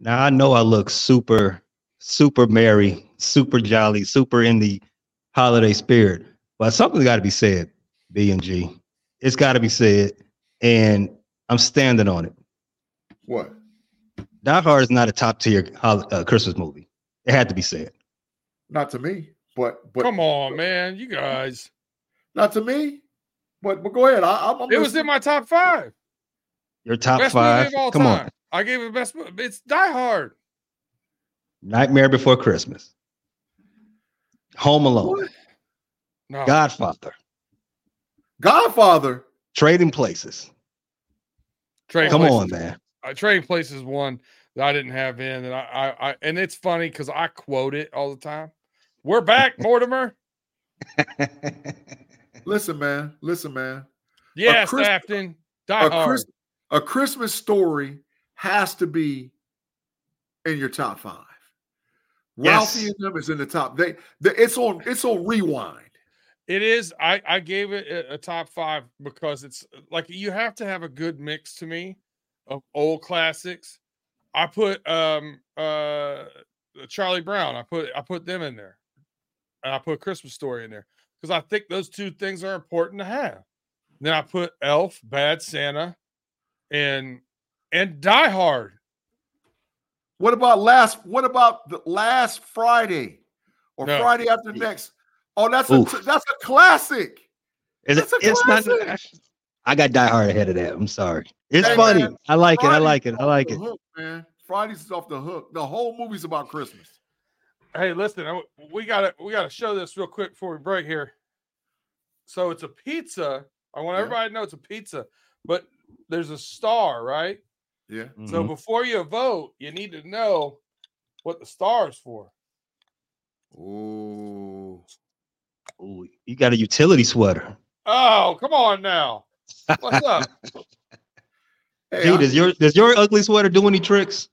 Now I know I look super, super merry, super jolly, super in the holiday spirit, but something's got to be said. B and G, it's got to be said, and I'm standing on it. What? Die Hard is not a top tier uh, Christmas movie. It had to be said. Not to me, but but come on, man, you guys. Not to me, but but go ahead. I, am it was in my top five. Your top best five. Come time. on. I gave it best. It's Die Hard. Nightmare Before Christmas. Home Alone. No. Godfather. Godfather. Trading Places. Trading Come places. on, man. Uh, Trading Places one that I didn't have in, and I, I, I and it's funny because I quote it all the time. We're back, Mortimer. listen, man. Listen, man. Yes, Chris- Afton. Die a Hard. Chris- a Christmas story has to be in your top five. Yes. Ralphie and them is in the top. They, they it's on it's on rewind. It is. I I gave it a, a, top five because it's like you have to have a good mix to me of old classics. I put um uh Charlie Brown. I put I put them in there, and I put Christmas Story in there because I think those two things are important to have. Then I put Elf, Bad Santa, and and Die Hard. What about last? What about the last Friday or no. Friday after next? Oh, that's Oof. a that's a classic. Is it? It's classic. not. I got Die Hard ahead of that. I'm sorry. It's hey, funny. Man, I like Friday's it. I like it. I like it. Hook, man. Fridays is off the hook. The whole movie's about Christmas. Hey, listen, we gotta we gotta show this real quick before we break here. So it's a pizza. I want yeah. everybody to know it's a pizza, but there's a star, right? Yeah. Mm-hmm. So before you vote, you need to know what the star is for. Ooh. Ooh, you got a utility sweater. Oh, come on now. What's up? hey, Dude, does your does your ugly sweater do any tricks?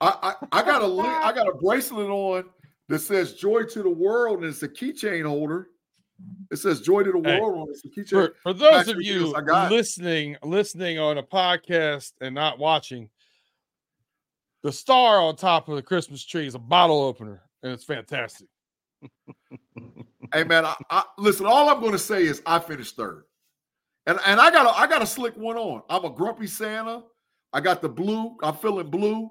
I, I, I got a link, I got a bracelet on that says joy to the world, and it's a keychain holder. It says "Joy to the hey, World" For, for those of you listening, listening on a podcast and not watching, the star on top of the Christmas tree is a bottle opener, and it's fantastic. hey man, I, I, listen. All I'm going to say is I finished third, and and I got a, I got a slick one on. I'm a grumpy Santa. I got the blue. I'm feeling blue.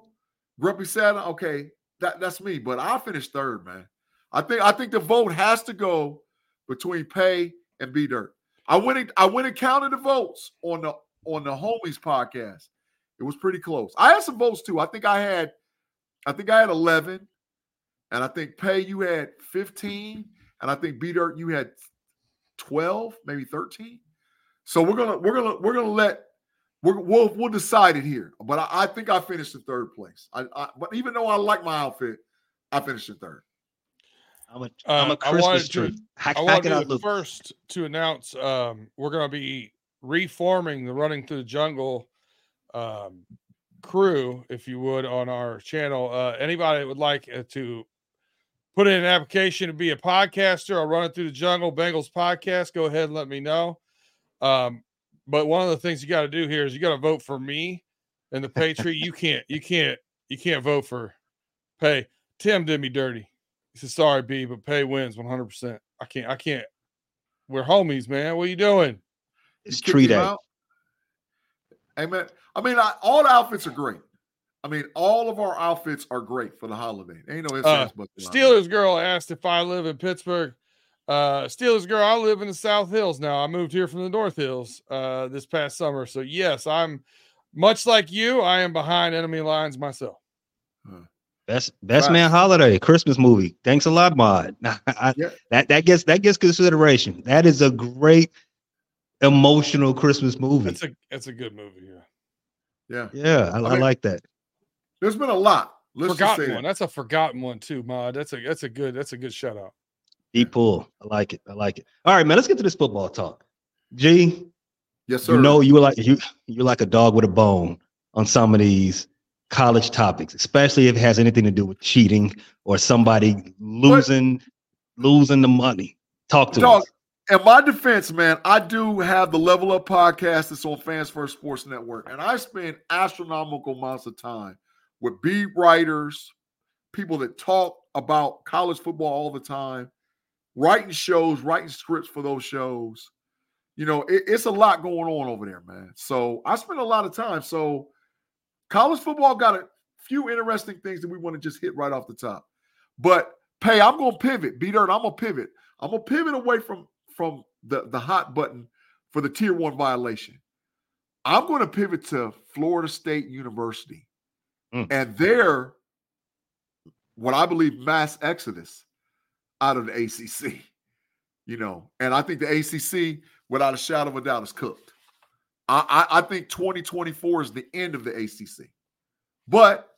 Grumpy Santa. Okay, that that's me. But I finished third, man. I think I think the vote has to go between Pay and B Dirt. I went and I went and counted the votes on the on the homies podcast. It was pretty close. I had some votes too. I think I had I think I had 11, and I think Pay you had 15, and I think B Dirt you had 12, maybe 13. So we're gonna we're gonna we're gonna let we're, we'll we'll decide it here. But I, I think I finished in third place. I, I, but even though I like my outfit, I finished in third. I'm a, I'm a I Christmas wanted tree. to- How, I how want to I be the look? first to announce um, we're going to be reforming the Running Through the Jungle um, crew, if you would, on our channel. Uh, anybody that would like uh, to put in an application to be a podcaster or Running Through the Jungle Bengals podcast, go ahead and let me know. Um, but one of the things you got to do here is you got to vote for me and the tree. You can't, you can't, you can't vote for Hey, Tim did me dirty. He said, "Sorry, B, but pay wins 100. percent I can't. I can't. We're homies, man. What are you doing? It's You kicked tree day. out? Hey man, I mean, I, all the outfits are great. I mean, all of our outfits are great for the holiday. Ain't no ifs, Uh, ands, buts, about it. Steelers girl asked if I live in Pittsburgh. Uh, Steelers girl, I live in the South Hills now. I moved here from the North Hills uh, this past summer. So yes, I'm much like you. I am behind enemy lines myself. Best best Right. man holiday Christmas movie. Thanks a lot, Mod. I- Yeah. That that gets that gets consideration. That is a great emotional Christmas movie. It's a it's a good movie. Yeah, Yeah, yeah, I, I mean, like that. there's been a lot. Let's just say forgotten that. one. That's a forgotten one too, Mod. That's a that's a good that's a good shout out. Deep pull. I like it. I like it. All right, man. Let's get to this football talk. G, Yes, sir. you know you were like you you're like a dog with a bone on some of these college topics, especially if it has anything to do with cheating or somebody losing losing the money. Talk to Dog, us. in my defense, man, I do have the Level Up podcast that's on Fans First Sports Network, and I spend astronomical amounts of time with beat writers, people that talk about college football all the time, writing shows, writing scripts for those shows. You know, it- it's a lot going on over there, man. So I spend a lot of time. So college football got a few interesting things that we want to just hit right off the top. But pay, I'm gonna pivot. B Dirt, I'm gonna pivot. I'm gonna pivot away from from the the hot button for the tier one violation. I'm going to pivot to Florida State University Mm. and their what I believe mass exodus out of the ACC. You know, and I think the ACC, without a shadow of a doubt, is cooked. I, I, I think 2024 is the end of the ACC. But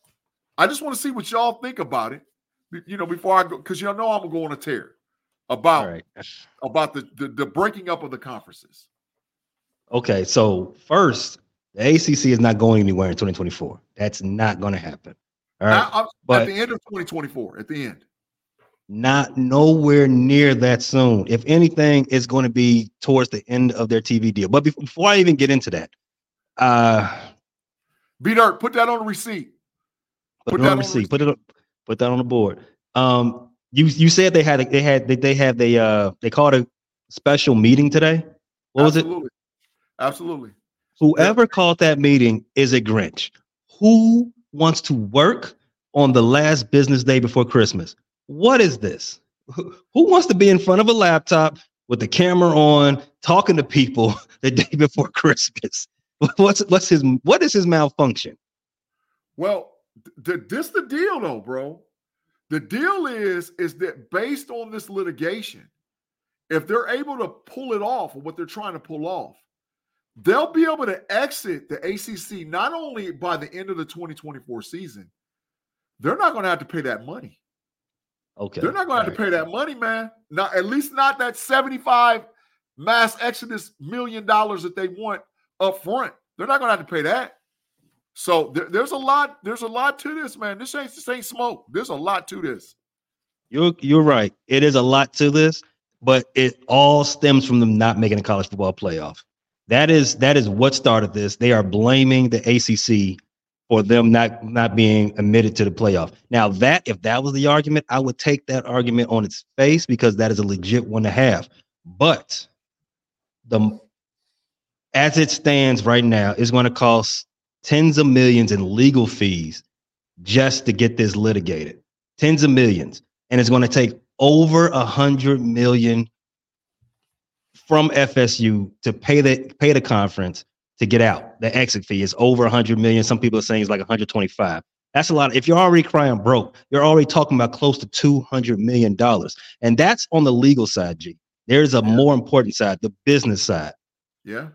I just want to see what y'all think about it. You know, before I go, because y'all know I'm gonna go on a tear about right. about the, the the breaking up of the conferences. Okay, so first, the ACC is not going anywhere in 2024. That's not going to happen. All right, I- I- uh, but- at the end of 2024, at the end. Not nowhere near that soon. If anything, it's going to be towards the end of their TV deal. But before I even get into that, uh, B Dirt, put that on the receipt. put, Put that on the the receipt. Put it on, put that on the board. Um, you you said they had a, they had they, they had the uh they called a special meeting today. What was it? Absolutely. Absolutely. Whoever called that meeting is a Grinch. Who wants to work on the last business day before Christmas? What is this? Who wants to be in front of a laptop with the camera on, talking to people the day before Christmas? What's what's his what is his malfunction? Well, th- this the deal though, bro. The deal is is that based on this litigation, if they're able to pull it off what they're trying to pull off, they'll be able to exit the ACC not only by the end of the 2024 season, they're not going to have to pay that money. Okay. They're not going to have to pay that money, man. Not at least not that 75 mass exodus million dollars that they want up front. They're not going to have to pay that. So there- there's a lot. There's a lot to this, man. This ain't this ain't smoke. There's a lot to this. You're you're right. It is a lot to this, but it all stems from them not making a college football playoff. That is that is what started this. They are blaming the ACC for them not not being admitted to the playoff. Now that if that was the argument, I would take that argument on its face because that is a legit one to have. But the as it stands right now, it's going to cost tens of millions in legal fees just to get this litigated. Tens of millions and it's going to take over a hundred million from FSU to pay the pay the conference to get out. The exit fee is over a hundred million. Some people are saying it's like 125. That's a lot. If you're already crying broke, you're already talking about close to two hundred million dollars, and that's on the legal side. G. There's a Yeah. more important side, the business side. Yeah.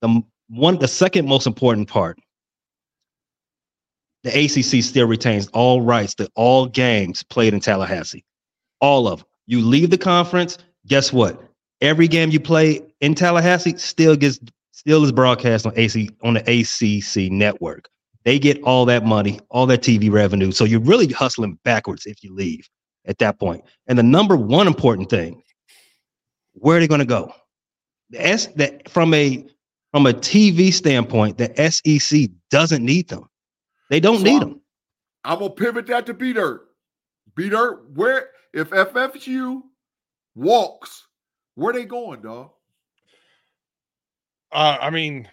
The one, the second most important part. The ACC still retains all rights to all games played in Tallahassee, all of them. You leave the conference, guess what? Every game you play in Tallahassee still gets still is broadcast on AC on the ACC network. They get all that money, all that TV revenue. So you're really hustling backwards if you leave at that point. And the number one important thing, where are they going to go? The S that from a from a TV standpoint, the SEC doesn't need them. They don't So need I'm- them. I'm gonna pivot that to B Dirt. B Dirt, where if FSU walks, where they going, dog? Uh, I mean,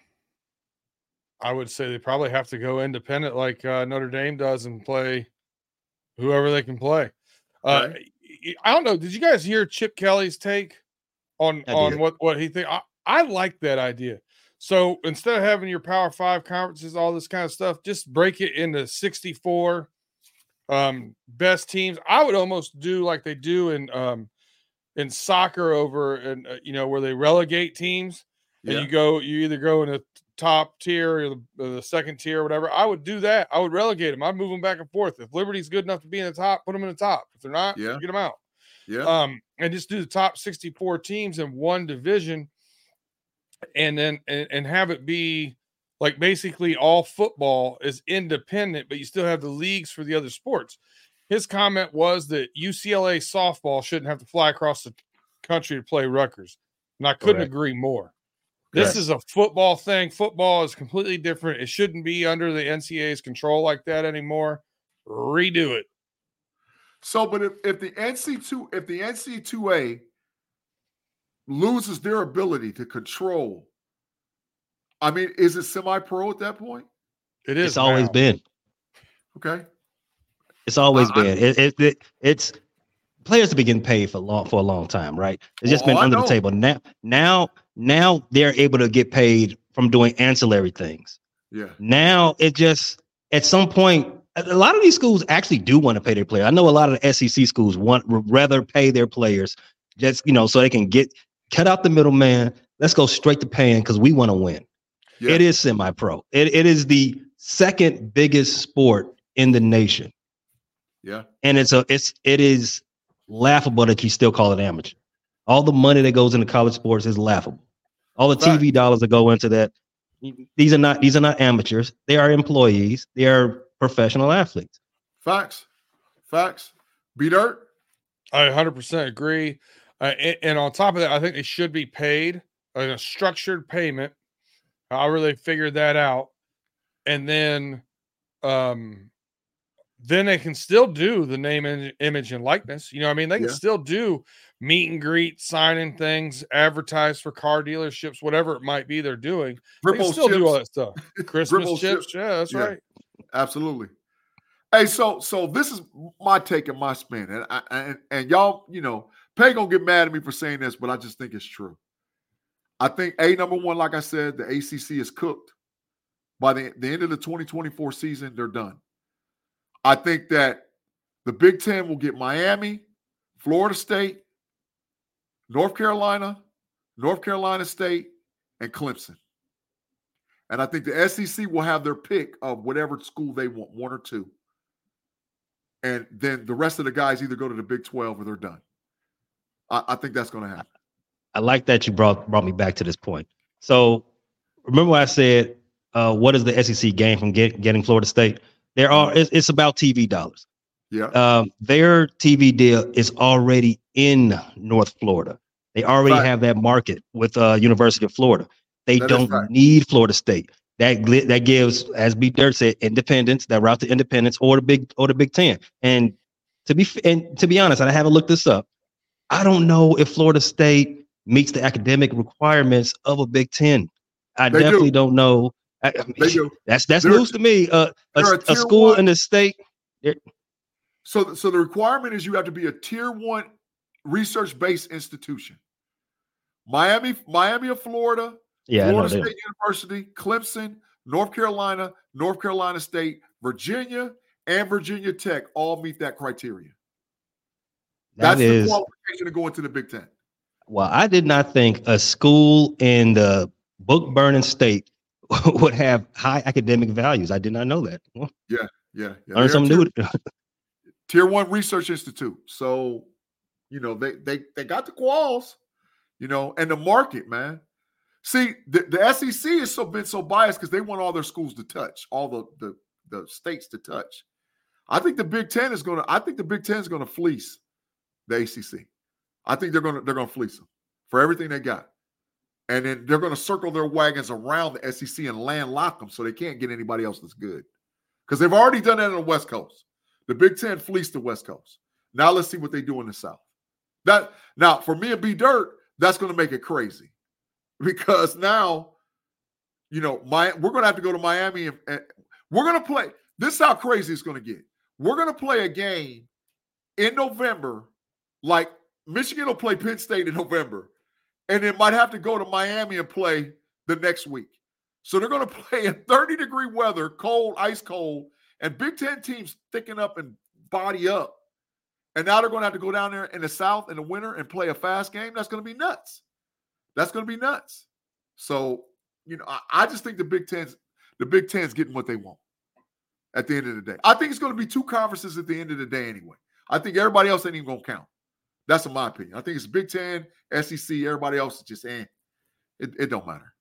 I would say they probably have to go independent like uh, Notre Dame does and play whoever they can play. Uh, Right. I don't know. Did you guys hear Chip Kelly's take on I on did. what what he think? I, I like that idea. So instead of having your Power Five conferences, all this kind of stuff, just break it into sixty four um, best teams. I would almost do like they do in um, in soccer over and uh, you know where they relegate teams and Yeah. you go you either go in the top tier or the, or the second tier or whatever i would do that i would relegate them i'd move them back and forth if liberty's good enough to be in the top put them in the top if they're not Yeah. get them out Yeah. um and just do the top 64 teams in one division and then and, and have it be like basically all football is independent but you still have the leagues for the other sports his comment was that ucla softball shouldn't have to fly across the country to play Rutgers. and i couldn't Correct. agree more this is a football thing. Football is completely different. It shouldn't be under the NCAA's control like that anymore. Redo it. So, but if, if the NC two if the NC two A loses their ability to control, I mean, is it semi pro at that point? It is It's always been. Okay. It's always I- I- been. It, it, it it's players have been getting paid for long for a long time, right? It's oh, just Oh, been under know. the table. Now, now, now they're able to get paid from doing ancillary things. Yeah. Now it just at some point, a lot of these schools actually do want to pay their players. I know a lot of the SEC schools want rather pay their players just you know so they can get cut out the middleman. Let's go straight to paying because we want to win. Yeah. It is semi-pro. It, it is the second biggest sport in the nation Yeah. and it's a it's it is laughable that you still call it amateur. All the money that goes into college sports is laughable. All the Right. TV dollars that go into that, these are not these are not amateurs. They are employees. They are professional athletes. Facts. Facts. B Dirt. I 100% agree. Uh, and, and on top of that, I think they should be paid a structured payment. However, they figured that out, and then, um, then they can still do the name, and image, and likeness. You know, what I mean, they can Yeah. still do meet and greet, signing things, advertise for car dealerships, whatever it might be. They're doing. They can Ripple still do all that stuff. Christmas chips, chips. yeah, that's Yeah. right. Absolutely. Hey, so so this is my take and my spin, and I, and and y'all, you know, Pay gonna get mad at me for saying this, but I just think it's true. I think a number one, like I said, the ACC is cooked. By the, the end of the 2024 season, they're done. I think that the Big Ten will get Miami, Florida State, North Carolina, North Carolina State, and Clemson. And I think the SEC will have their pick of whatever school they want, one or two. And then the rest of the guys either go to the Big 12 or they're done. I, I think that's going to happen. I like that you brought brought me back to this point. So remember I said, uh, what is the SEC gain from get, getting Florida State? There are it's, it's about TV dollars. Yeah. um, their TV deal is already in North Florida. They already Right. have that market with uh, University of Florida. They That don't right. need Florida State. That that gives, as B Dirt said, independence. That route to independence or the big or the Big Ten. And to be f- and to be honest, and I haven't looked this up. I don't know if Florida State meets the academic requirements of a Big Ten. I They do. definitely don't know. I, I mean, That's that's news to me. Uh, a, a school one. in the state. So, so the requirement is you have to be a tier one research based institution. Miami, Miami of Florida, Yeah, Florida that. State University, Clemson, North Carolina, North Carolina State, Virginia, and Virginia Tech all meet that criteria. That That's is the qualification to go into the Big Ten. well, I did not think a school in the book burning state would have high academic values. I did not know that. Well, Yeah, yeah. learn They're something tier, new. tier one research institute. So, you know, they they they got the quals, you know, and the market, man. See, the, the SEC has so been so biased because they want all their schools to touch, all the the the states to touch. I think the Big Ten is gonna. I think the Big Ten is gonna fleece the ACC. I think they're gonna they're gonna fleece them for everything they got, and then they're gonna circle their wagons around the SEC and landlock them so they can't get anybody else that's good because they've already done that on the West Coast. The Big Ten fleeced the West Coast. Now let's see what they do in the South. That now for me and B Dirt, that's going to make it crazy because now, you know, my we're going to have to go to Miami and, and we're going to play. This is how crazy it's going to get. We're going to play a game in November, like Michigan will play Penn State in November, and then might have to go to Miami and play the next week. So they're going to play in 30 degree weather, cold, ice cold, and Big Ten teams thicken up and body up. And now they're going to have to go down there in the South in the winter and play a fast game. That's going to be nuts. That's going to be nuts. So, you know, I, I just think the Big Ten's the Big Ten's getting what they want at the end of the day. I think it's going to be two conferences at the end of the day anyway. I think everybody else ain't even going to count. That's in my opinion. I think it's Big Ten, SEC, everybody else is just eh. It, it don't matter.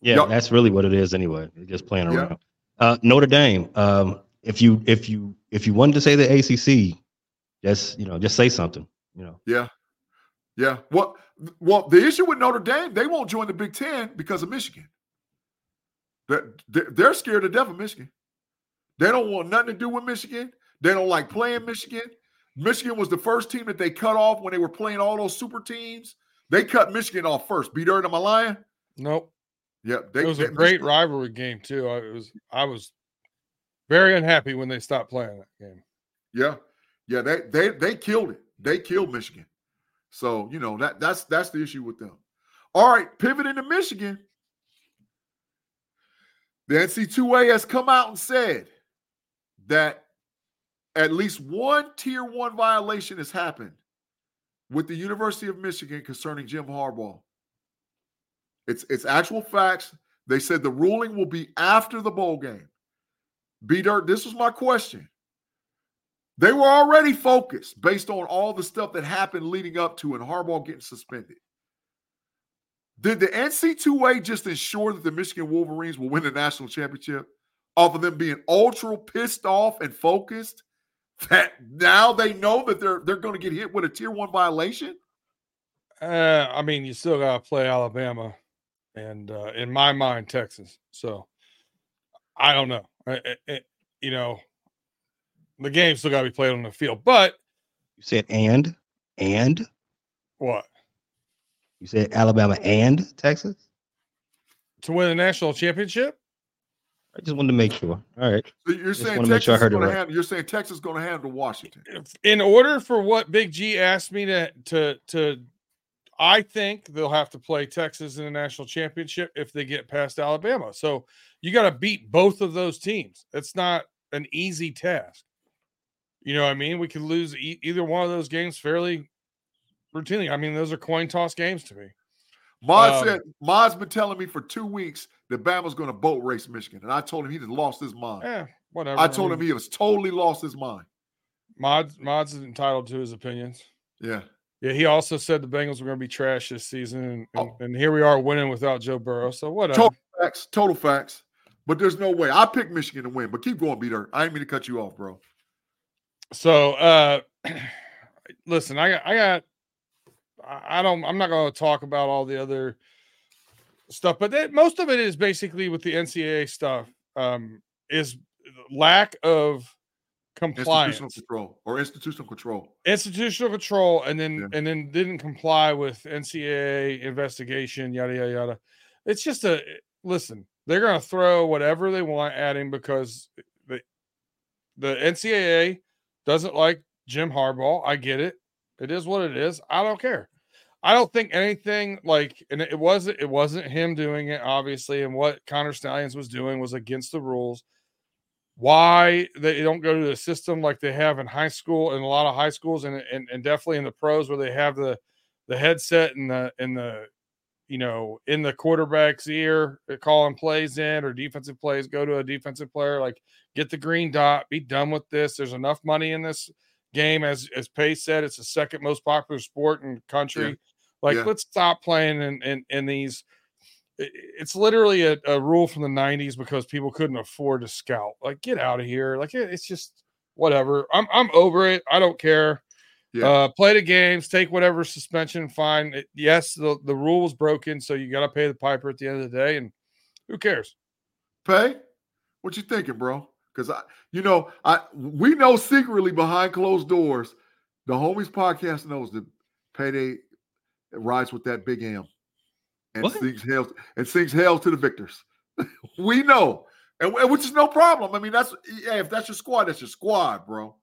Yeah, that's really what it is anyway. They're just playing around. Uh, Notre Dame. Um, if you if you if you wanted to say the ACC, just you know, just say something. You know, Yeah. Yeah. Well, well, the issue with Notre Dame, they won't join the Big Ten because of Michigan. They're they're scared to death of Michigan. They don't want nothing to do with Michigan. They don't like playing Michigan. Michigan was the first team that they cut off when they were playing all those super teams. They cut Michigan off first. B Dirt, am I lying? Nope. Yep. They, it was a they- great rivalry game too. I was I was very unhappy when they stopped playing that game. Yeah, yeah, they they they killed it. They killed Michigan. So you know that that's that's the issue with them. All right, pivoting to Michigan. The NC2A has come out and said that at least one tier one violation has happened with the University of Michigan concerning Jim Harbaugh. It's it's actual facts. They said the ruling will be after the bowl game. B Dirt, this was my question. They were already focused based on all the stuff that happened leading up to and Harbaugh getting suspended. Did the NC2A just ensure that the Michigan Wolverines will win the national championship off of them being ultra pissed off and focused that now they know that they're they're going to get hit with a tier one violation? Uh, I mean, you still got to play Alabama, and uh, in my mind, Texas. So I don't know. I, I- I- you know, the game still got to be played on the field. But you said and and what you said Alabama and Texas. to win the national championship? I just wanted to make sure. All right. So you're Just saying wanna make Texas sure I is heard it going to right. handle. You're saying Texas is going to handle Washington. In order for what Big G asked me to to to, I think they'll have to play Texas in the national championship if they get past Alabama. So you got to beat both of those teams. It's not an easy task. You know what I mean? We could lose e- either one of those games fairly routinely. I mean, those are coin toss games to me. Mod Um, said Mod's been telling me for two weeks that Bama's going to boat race Michigan, and I told him he just lost his mind. Eh, whatever. I told him he was totally lost his mind. Mods Mods is entitled to his opinions. Yeah, Yeah, he also said the Bengals were going to be trash this season, and, and, Oh. and here we are winning without Joe Burrow. So whatever. total facts, total facts. But there's no way. I picked Michigan to win, but keep going, Beater. I ain't mean to cut you off, bro. So uh listen, I got I got I I don't I'm not going to talk about all the other stuff, but that, most of it is basically with the NCAA stuff um is lack of compliance, Institutional control or institutional control. institutional control, and then Yeah. and then didn't comply with NCAA investigation, yada yada yada. It's just a listen. They're going to throw whatever they want at him because the the NCAA doesn't like Jim Harbaugh. I get it. It is what it is. I don't care. I don't think anything like, and it wasn't. It wasn't him doing it, obviously. And what Connor Stalions was doing was against the rules. why they don't go to the system like they have in high school in a lot of high schools and, and and definitely in the pros where they have the the headset and the and the you know in the quarterback's ear uh, calling plays in or defensive plays go to a defensive player like get the green dot be done with this there's enough money in this game as as pace said it's the second most popular sport in the country Yeah. Like Yeah. let's stop playing in in, in these it's literally a, a rule from the 90s because people couldn't afford to scout. Like get out of here. Like it- it's just whatever. I'm i'm over it. I don't care. Yeah. uh play the games take whatever suspension fine. It- yes the, the rule was broken so you got to pay the piper at the end of the day and who cares? Pay, what you thinking, bro? Because I, you know, I we know secretly behind closed doors, the homies podcast knows that payday rides with that big M and What? sings hell and sings hell to the victors. we know, and, and which is no problem. I mean, that's yeah, if that's your squad, that's your squad, bro.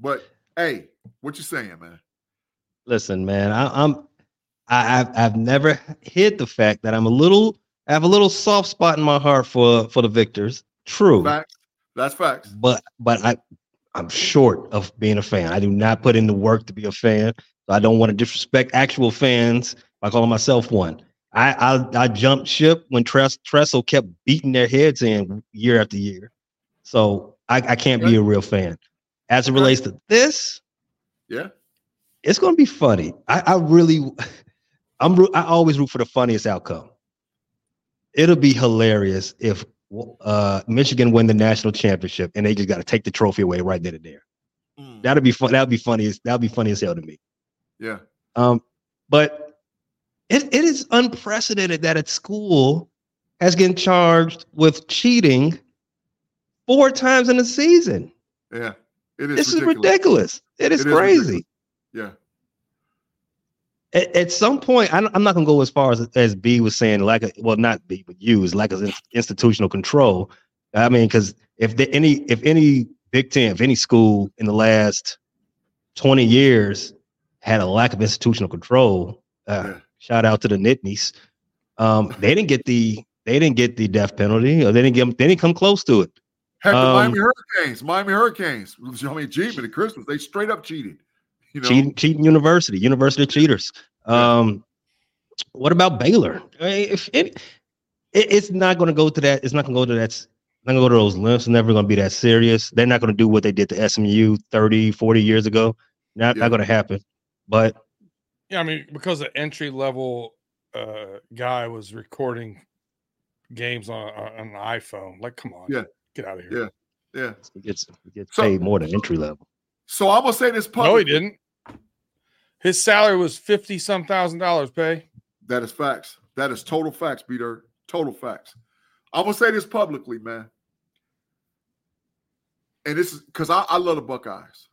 But hey, what you saying, man? Listen, man, I, I'm I, I've I've never hid the fact that I'm a little I have a little soft spot in my heart for for the victors. True, Facts. That's facts. but but I I'm short of being a fan. I do not put in the work to be a fan. So I don't want to disrespect actual fans by calling myself one. I I, I jumped ship when Tress, Tressel kept beating their heads in year after year. So I, I can't be a real fan. As it relates to this, Yeah. it's going to be funny. I, I really, I'm, I always root for the funniest outcome. It'll be hilarious if uh, Michigan win the national championship and they just got to take the trophy away right then and there. Mm, That'll be fun. That'll be funny. That'll be funny as hell to me. Yeah. Um, but it, it is unprecedented that a school has been charged with cheating four times in a season. Yeah. It is This is ridiculous. ridiculous. It is It is crazy. ridiculous. Yeah. at, at some point, I, am not going to go as far as as B was saying, like, of well, not B, but you is lack of institutional control. I mean, because if the, any if any Big Ten, if any school in the last 20 years had a lack of institutional control, uh, Yeah. shout out to the Nittanies. Um, they didn't get the they didn't get the death penalty, or they didn't get they didn't come close to it. Heck, Um, Miami Hurricanes, Miami Hurricanes. I mean, but at Christmas, they straight up cheated. You know, cheating, cheating university, university cheaters. Um, what about Baylor? I mean, if it, it, it's not going to go to that, it's not going to go to that. Not going to go to those lengths. It's never going to be that serious. They're not going to do what they did to SMU 30, 40 years ago. Not, Yeah. not going to happen. But yeah i mean because the entry level uh guy was recording games on, on an iphone like come on Yeah. get out of here Yeah. yeah. he gets, he gets So- paid more than entry level. So I'm gonna say this publicly. no he didn't his salary was 50 some thousand dollars pay That is facts. That is total facts, Peter. Total facts. I'm gonna say this publicly, man. And this is because I, I love the Buckeyes,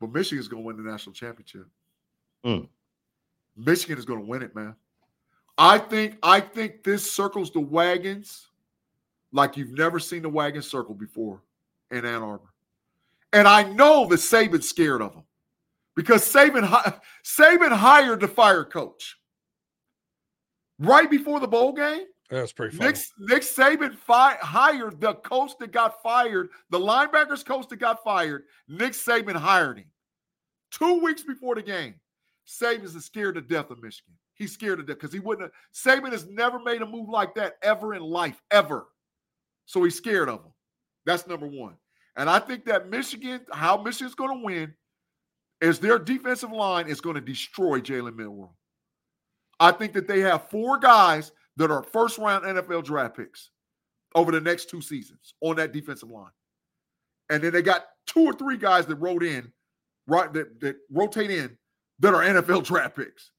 but Michigan's gonna win the national championship. Hmm. Michigan is gonna win it, man. I think I think this circles the wagons like you've never seen the wagon circle before in Ann Arbor. And I know that Saban's scared of them because Saban Saban hired the fire coach right before the bowl game. That's pretty funny Nick, Nick Saban fi- hired the coach that got fired, the linebackers coach that got fired. Nick Saban hired him two weeks before the game. Saban's is scared to death of Michigan. He's scared to death because he wouldn't. Have, Saban has never made a move like that ever in life, ever. So he's scared of him. That's number one. And I think that Michigan, how Michigan's going to win, is their defensive line is going to destroy Jalen Milroe. I think that they have four guys that are first round NFL draft picks over the next two seasons on that defensive line. And then they got two or three guys that wrote in, right, that, that rotate in that are NFL draft picks.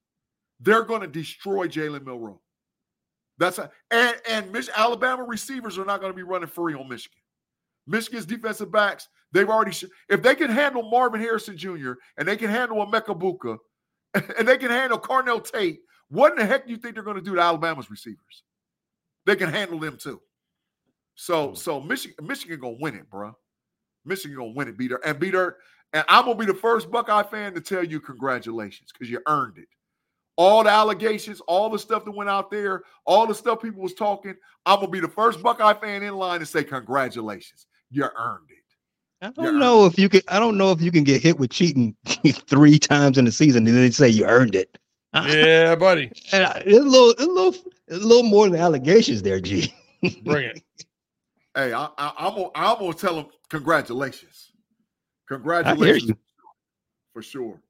They're going to destroy Jalen Milroe. That's a, and and Mich- Alabama receivers are not going to be running free on Michigan. Michigan's defensive backs, they've already sh- if they can handle Marvin Harrison Jr. and they can handle Emeka Egbuka and they can handle Carnell Tate, what in the heck do you think they're going to do to Alabama's receivers? They can handle them too. So hmm. so Michigan Michigan gonna win it, bro. Michigan gonna win it, beat her and beat her. And I'm gonna be the first Buckeye fan to tell you congratulations because you earned it. all the allegations, all the stuff that went out there, all the stuff people was talking, I'm gonna be the first Buckeye fan in line to say congratulations. You earned it. I don't know if you can. I don't know if you can get hit with cheating three times in the season and then say you earned it. Yeah, buddy. And I- it's a little, a little, a little more than allegations there, G. Bring it. Hey, I, I, I'm gonna, I'm gonna tell him congratulations, congratulations for sure.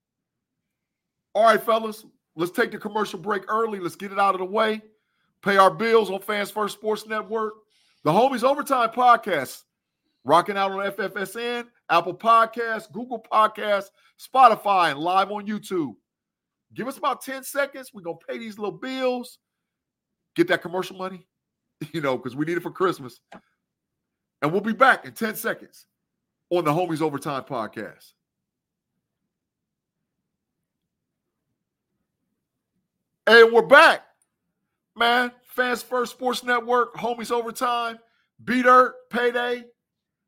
All right, fellas, let's take the commercial break early. Let's get it out of the way. Pay our bills on Fans First Sports Network. The Homies Overtime Podcast, rocking out on FFSN, Apple Podcasts, Google Podcasts, Spotify, and live on YouTube. Give us about 10 seconds. We're going to pay these little bills, get that commercial money, you know, because we need it for Christmas. And we'll be back in 10 seconds on the Homies Overtime Podcast. And we're back, man. Fans First Sports Network, Homies Overtime, B Dirt, Payday,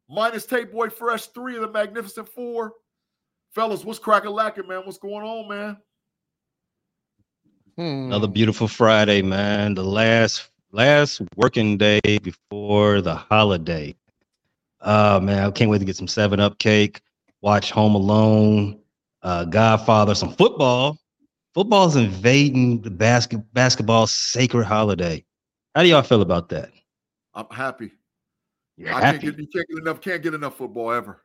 minus Tape Boy Fresh, three of the Magnificent Four. Fellas, what's cracking lacking, man? What's going on, man? Hmm. Another beautiful Friday, man. The last last working day before the holiday. Uh man, I can't wait to get some seven up cake, watch Home Alone, uh Godfather, some football. Football's invading the basket basketball sacred holiday. How do y'all feel about that? I'm happy. You're I can't get you can't get enough, can't get enough football ever.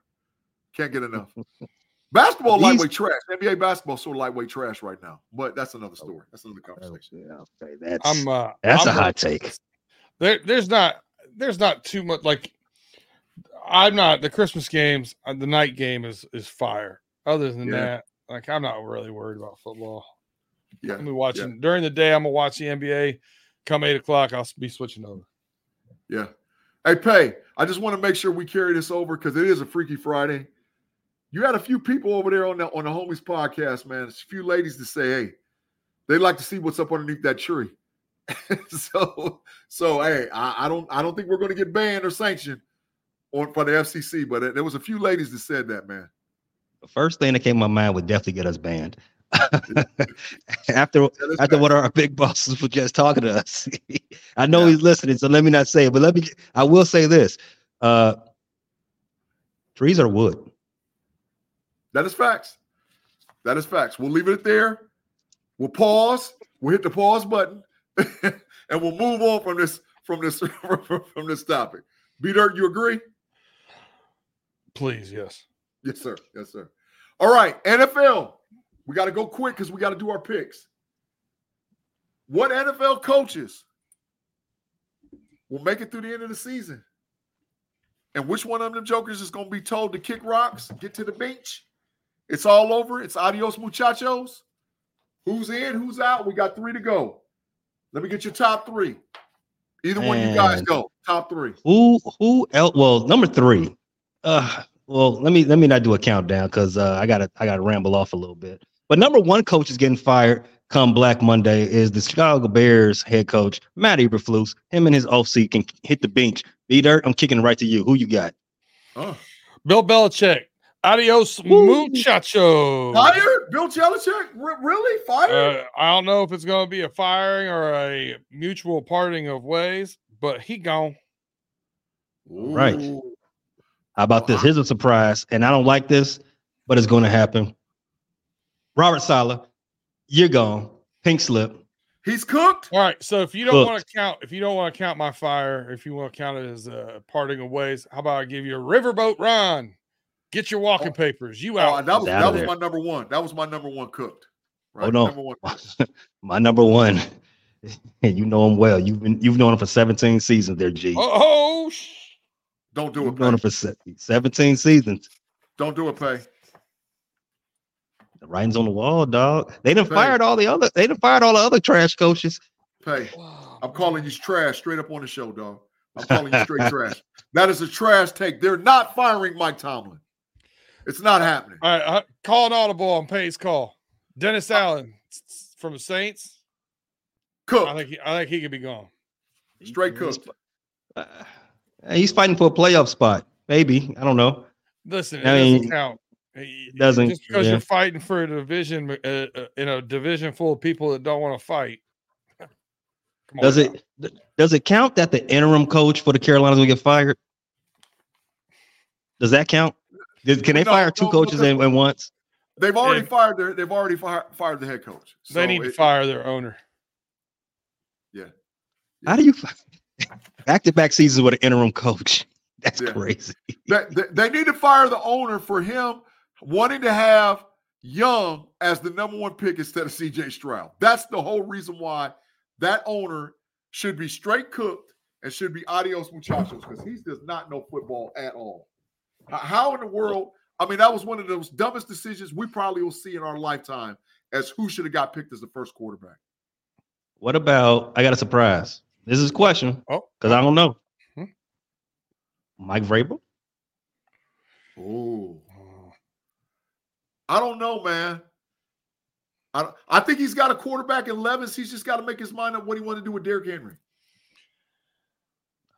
Can't get enough. Basketball These- lightweight trash. NBA basketball sort of lightweight trash right now. But that's another story. That's another conversation. Yeah, okay, that's I'm uh that's I'm a hot take. there there's not there's not too much like I'm not the Christmas games uh, the night game is is fire. Other than Yeah. that, like I'm not really worried about football. Yeah. I'm gonna be watching during the day. I'm gonna watch the NBA. Come eight o'clock, I'll be switching over. Yeah. Hey, Pay, I just want to make sure we carry this over because it is a Freaky Friday. You had a few people over there on the on the homies podcast, man. A few ladies to say, hey, they like to see what's up underneath that tree. so, so hey, I, I don't I don't think we're going to get banned or sanctioned on for the FCC, but there was a few ladies that said that, man. The first thing that came to my mind would definitely get us banned. after after right. what our big bosses were just talking to us. I know Yeah. he's listening, so let me not say it, but let me I will say this. Uh trees are wood. That is facts. That is facts. We'll leave it there. We'll pause. We'll hit the pause button, and we'll move on from this from this from this topic. B Dirt, you agree? Please, yes. Yes, sir. Yes, sir. All right, NFL. We got to go quick because we got to do our picks. What NFL coaches will make it through the end of the season? And which one of them jokers is going to be told to kick rocks, get to the bench? It's all over. It's adios, muchachos. Who's in? Who's out? We got three to go. Let me get your top three. Either one you guys go. Top three. Who who else? Well, number three. Uh well, let me let me not do a countdown because uh, I gotta I gotta ramble off a little bit. But number one coach is getting fired come Black Monday is the Chicago Bears head coach Matt Eberflus. Him and his OC can hit the bench. B Dirt, I'm kicking right to you. Who you got? Oh. Bill Belichick. Adios, Woo. muchacho. Fired? Bill Belichick? Re- really? Fired? Uh, I don't know if it's going to be a firing or a mutual parting of ways, but he gone. right. How about this? Here's a surprise, and I don't like this, but it's going to happen. Robert Saleh, you're gone. Pink slip. He's cooked. All right. So if you don't Look. want to count, if you don't want to count my fire, if you want to count it as a parting of ways, how about I give you a riverboat Ron? Get your walking oh. papers. You Oh, out. that was out that was my number one. That was my number one cooked. Oh, no. Number one. My number one, and you know him well. You've been you've known him for 17 seasons there, G. oh, sh- Don't do it, You've known him for se- 17 seasons. Don't do it, Pay. The writing's on the wall, dog. They done Right. fired all the other. They done fired all the other trash coaches. Pay. I'm calling you trash straight up on the show, dog. I'm calling you straight trash. That is a trash take. They're not firing Mike Tomlin. It's not happening. all right. Uh, call an audible on Pay's call. Dennis Allen from the Saints. Cook. I think he, I think he could be gone. Straight cooked. Uh, he's fighting for a playoff spot. Maybe I don't know. Listen, it I doesn't mean- count. Hey, Doesn't- just because yeah. you're fighting for a division uh, uh, in a division full of people that don't want to fight. Come Does now. it th- does it count that the interim coach for the Carolinas will get fired? Does that count? Did, can they No, fire two no, coaches at, in, in once? They've already Yeah. fired their. They've already fired fired the head coach. They So need to fire their owner. Yeah. How do you back to back seasons with an interim coach? That's Yeah. crazy. They, they, they need to fire the owner for him wanting to have Young as the number one pick instead of CJ Stroud. That's the whole reason why that owner should be straight cooked and should be adios muchachos because he does not know football at all. H- How in the world? I mean, that was one of those dumbest decisions we probably will see in our lifetime as who should have got picked as the first quarterback. What about? I got a surprise. This is a question Oh, because I don't know. Hmm. Mike Vrabel. Oh, I don't know, man. I, I think he's got a quarterback in Levis. He's just got to make his mind up what he want to do with Derrick Henry.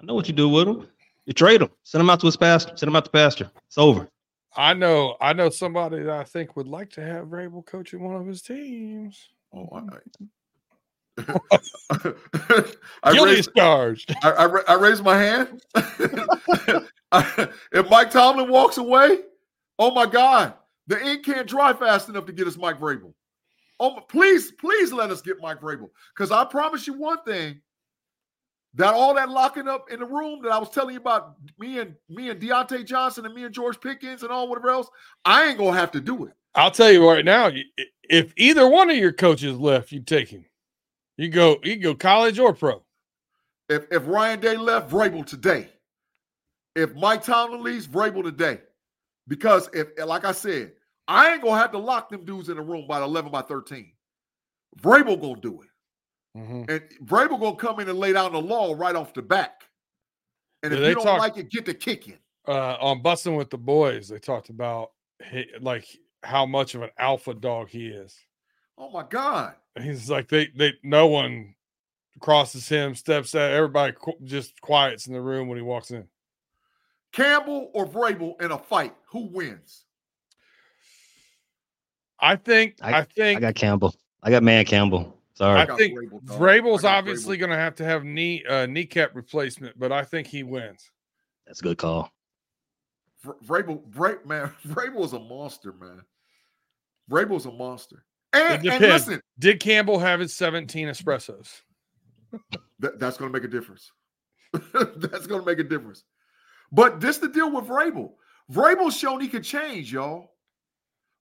I know what you do with him. You trade him. Send him out to his pasture. Send him out to pasture. It's over. I know. I know somebody that I think would like to have Vrabel coaching one of his teams. Oh, I, I, I, Guilty as raised, charged. I, I, I raised my hand. if Mike Tomlin walks away, oh my God, the ink can't dry fast enough to get us Mike Vrabel. Oh, please, please let us get Mike Vrabel. Because I promise you one thing: that all that locking up in the room that I was telling you about, me and me and Diontae Johnson and me and George Pickens and all whatever else, I ain't gonna have to do it. I'll tell you right now. If either one of your coaches left, you take him. You go. You go college or pro. If if Ryan Day left, Vrabel today. If Mike Tomlin leaves, Vrabel today. Because if, like I said, I ain't gonna have to lock them dudes in a room by 11 by 13. Vrabel gonna do it. Mhm. And Vrabel gonna come in and lay down the law right off the back. And Yeah, if they you don't talk- like it, get the kicking. Uh, on busting with the boys, they talked about hi- like how much of an alpha dog he is. Oh my God. He's like they they no one crosses him, steps out. Everybody qu- just quiets in the room when he walks in. Campbell or Vrabel in a fight, who wins? I think I, I- think I got Campbell. I got man Campbell. Sorry. I got think Vrabel. Vrabel's I obviously Vrabel. going to have to have knee uh, kneecap replacement, but I think he wins. That's a good call. Vr- Vrabel, Vra- man, Vrabel is a monster, man. Vrabel's a monster. And, and listen, Did Campbell have his 17 espressos? that, that's going to make a difference. that's going to make a difference. But this the deal with Vrabel. Vrabel's shown he can change, y'all.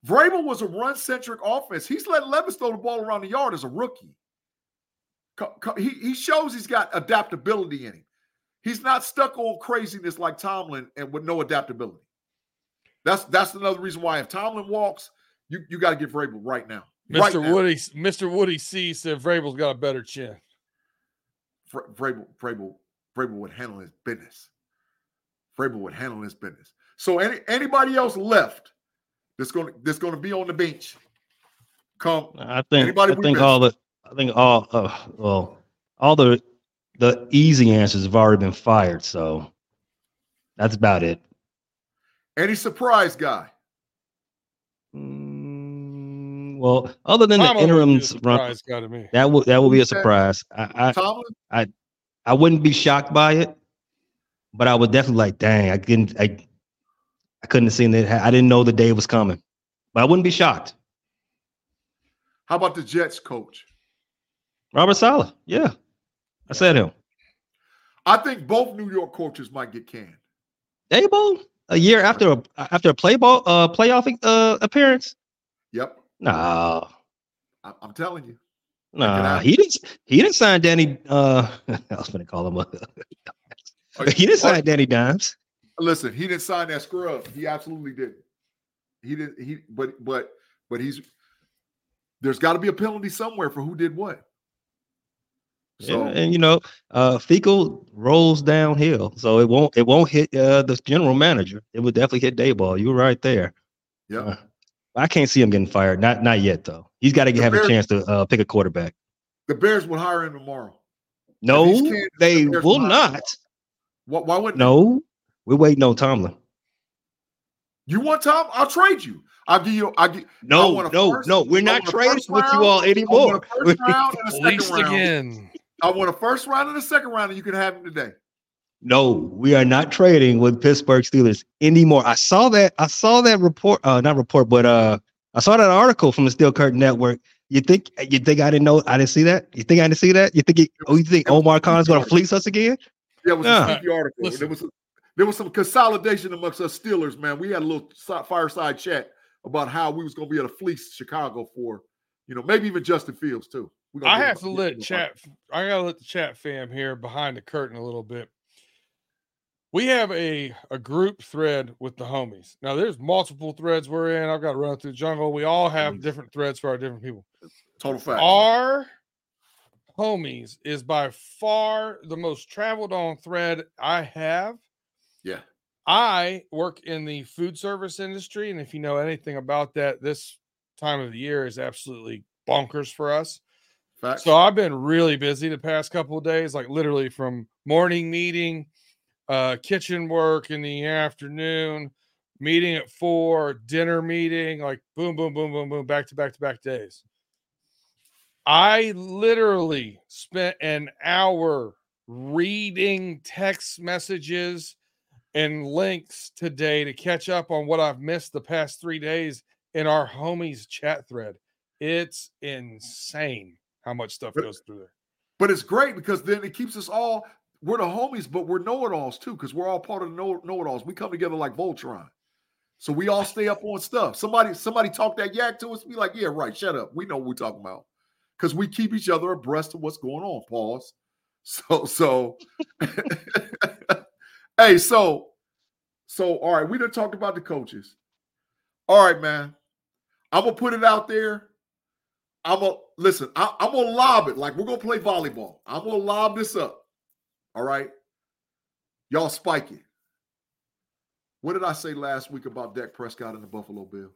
Vrabel was a run-centric offense. He's let Levis throw the ball around the yard as a rookie. He, he shows he's got adaptability in him. He's not stuck on craziness like Tomlin and with no adaptability. That's that's another reason why if Tomlin walks, you, you got to get Vrabel right now. Right Mr. now. Woody Mr. Woody C said Vrabel's got a better chin. Vra- Vrabel, Vrabel, Vrabel would handle his business. Vrabel would handle his business. So any anybody else left that's going to that's going to be on the bench? Come, I think Anybody I think missed? all the I think all uh, well all the the easy answers have already been fired, so that's about it. any surprise guy? Mm, well, other than Tomlin the would be a interims run, surprise guy to me. that will that will be a surprise. I, Tomlin? I I wouldn't be shocked by it, but I would definitely like, dang, I didn't I I couldn't have seen it. I didn't know the day was coming, but I wouldn't be shocked. How about the Jets coach? Robert Saleh, yeah, I said him. I think both New York coaches might get canned. Daboll a year after a after a play ball uh playoff uh appearance. Yep, Nah, I- I'm telling you. nah, he didn't. He didn't sign Danny. Uh, I was gonna call him. A, he didn't sign Danny Dimes. Listen, he didn't sign that scrub. He absolutely didn't. He didn't. He but but but he's there's got to be a penalty somewhere for who did what. So yeah, and you know, uh, fecal rolls downhill, so it won't. It won't hit uh, the general manager. It would definitely hit Daboll. You're right there. yeah, Uh, I can't see him getting fired. Not not yet though. He's got to have Bears- a chance to uh, pick a quarterback. the Bears would hire him tomorrow. No, they will will not. Why, why wouldn't? No, we're waiting on Tomlin. You want Tom? I'll trade you. I'll give you. I give. No, want a no, first- no. We're not trading first with you round. all I anymore. want a first round and a second round. again. I want a first round and a second round, and you can have him today. No, we are not trading with Pittsburgh Steelers anymore. I saw that. I saw that report. Uh, not report, but uh, I saw that article from the Steel Curtain Network. You think you think I didn't know? I didn't see that. You think I didn't see that? You think? It, oh, you think it was Omar Khan's going to fleece us again? Yeah, it was Yeah. a sleepy article. Listen. There was there was some consolidation amongst us Steelers, man. We had a little fireside chat about how we was going to be able to fleece Chicago for, you know, maybe even Justin Fields too. I have to let chat. I gotta let the chat fam here behind the curtain a little bit. We have a a group thread with the homies. Now there's multiple threads we're in. I've got to run through the jungle. We all have different threads for our different people. Total fact. Our homies is by far the most traveled on thread I have. Yeah. I work in the food service industry, and if you know anything about that, this time of the year is absolutely bonkers for us. Fact. So I've been really busy the past couple of days, like literally from morning meeting, uh, kitchen work in the afternoon, meeting at four, dinner meeting, like boom, boom, boom, boom, boom, back to back to back days. I literally spent an hour reading text messages and links today to catch up on what I've missed the past three days in our homies chat thread. It's insane how much stuff But- goes through there. But it's great because then it keeps us all. We're the homies, but we're know-it-alls too, because we're all part of the know- know-it-alls. We come together like Voltron, so we all stay up on stuff. Somebody, somebody talk that yak to us. Be like, yeah, right. Shut up. We know what we're talking about, because we keep each other abreast of what's going on. Pause. So, so, hey, so, so, all right. We done talked about the coaches. All right, man. I'm gonna put it out there. I'm gonna listen. I, I'm gonna lob it like we're gonna play volleyball. I'm gonna lob this up. All right, y'all spike it. What did I say last week about Dak Prescott and the Buffalo Bills?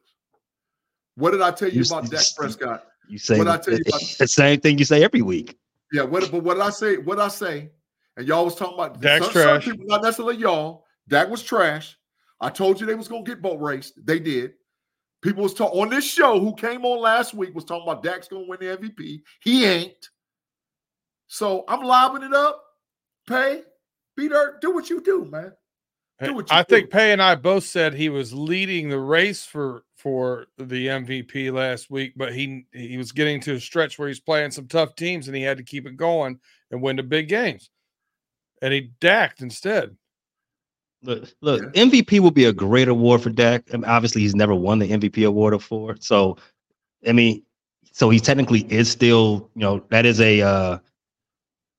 What did I tell you You about Dak Prescott? You say What'd I tell you about- the same thing you say every week. Yeah, what? But what did I say? What did I say? And y'all was talking about Dak's some- some trash. people, not necessarily y'all. Dak was trash. I told you they was gonna get boat raced. They did. People was talking on this show who came on last week was talking about Dak's gonna win the MVP. He ain't. So I'm lobbing it up. Pay, be there, do what you do, man. Do what you I think. Pay and I both said he was leading the race for for the MVP last week, but he he was getting to a stretch where he's playing some tough teams and he had to keep it going and win the big games. And he dacked instead. Look, look, MVP will be a great award for Dak. I mean, obviously, he's never won the MVP award before. So, I mean, so he technically is still, you know, that is a uh,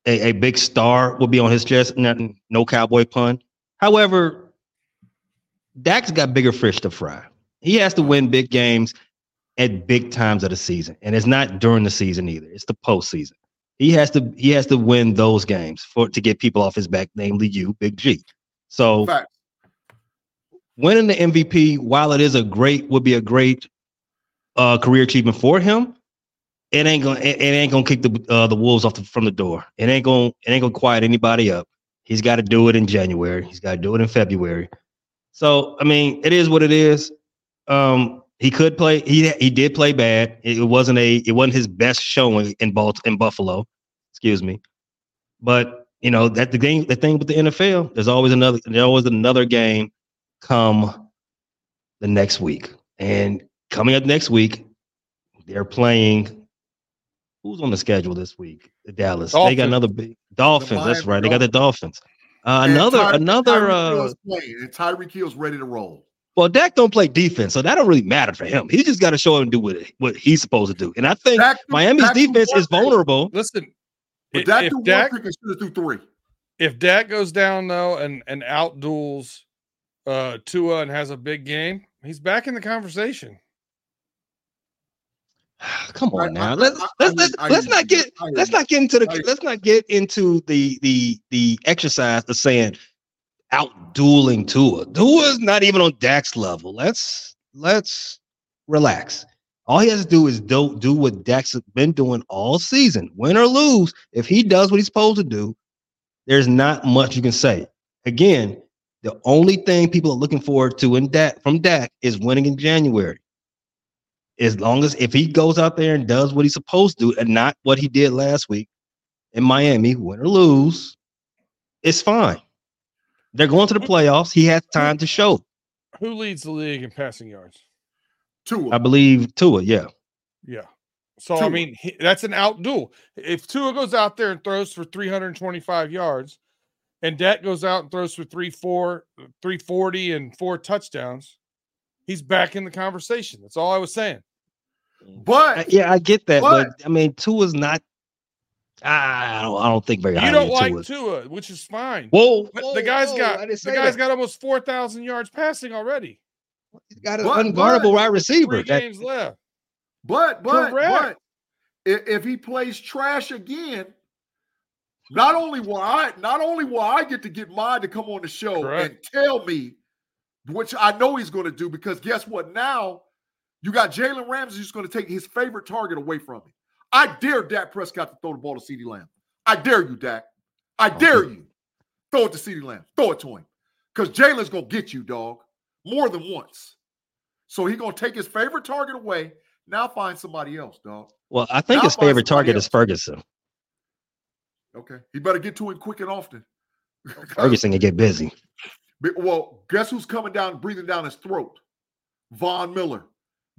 a, a big star will be on his chest. Nothing, no cowboy pun. However, Dak's got bigger fish to fry. He has to win big games at big times of the season, and it's not during the season either. It's the postseason. He has to he has to win those games for to get people off his back, namely you, Big G. So Fact. winning the MVP, while it is a great, would be a great uh, career achievement for him, it ain't gonna it, it ain't gonna kick the uh, the wolves off the, from the door. It ain't gonna it ain't gonna quiet anybody up. He's got to do it in January. He's got to do it in February. So I mean, it is what it is. Um, he could play. He he did play bad. It, wasn't a it wasn't his best showing in Balt in Buffalo. Excuse me, but you know that the game the thing with the NFL. There's always another. There's always another game come the next week. And coming up next week, they're playing. Who's on the schedule this week? The Dallas. They got another big Dolphins. That's right. They got the Dolphins. Uh, another another. Tyreek Uh, Hill's playing, and Tyreek Hill's ready to roll. Well, Dak don't play defense, so that don't really matter for him. He just got to show him do what what he's supposed to do. And I think Dak Miami's Dak defense is vulnerable. Listen, But Dak if do one Dak thing and should three. if Dak goes down though and and outduels uh Tua and has a big game, he's back in the conversation. Come I- on now. I- Let's I- let's let's, let's not get let's not get into the let's not get into the the the exercise of saying out dueling Tua. Tua's not even on Dak's level. Let's let's relax. All he has to do is do do what Dak's been doing all season, win or lose. If he does what he's supposed to do, there's not much you can say. Again, The only thing people are looking forward to in Dak from Dak is winning in January. As long as if he goes out there and does what he's supposed to, do and not what he did last week in Miami, win or lose, it's fine. They're going to the playoffs. He has time to show. Who leads the league in passing yards? Tua. I believe Tua. Yeah, Yeah. So I mean, he, that's an outduel. If Tua goes out there and throws for 325 yards, and Dak goes out and throws for three, four, 340 and four touchdowns, he's back in the conversation. That's all I was saying. but yeah, I get that, But- but I mean, Tua's not. I don't. I don't think very You don't like Tua. Tua, which is fine. Whoa, whoa, the guy's whoa, got the say guy's that. got almost 4,000 yards passing already. He's got an But- unguardable but- wide receiver. Three That- games left. But but Correct. but if, if he plays trash again, not only will I not only will I get to get mine to come on the show Correct. and tell me, which I know he's going to do, because guess what? Now you got Jalen Ramsey who's going to take his favorite target away from him. I dare Dak Prescott to throw the ball to CeeDee Lamb. I dare you, Dak. I oh, dare you. Throw it to CeeDee Lamb. Throw it to him. Because Jalen's gonna get you, dog, more than once. So he's gonna take his favorite target away. Now find somebody else, dog. well, I think Now his favorite target is. Ferguson. Okay. He better get to him quick and often. Oh, Ferguson can get busy. Well, guess who's coming down, breathing down his throat? Von Miller.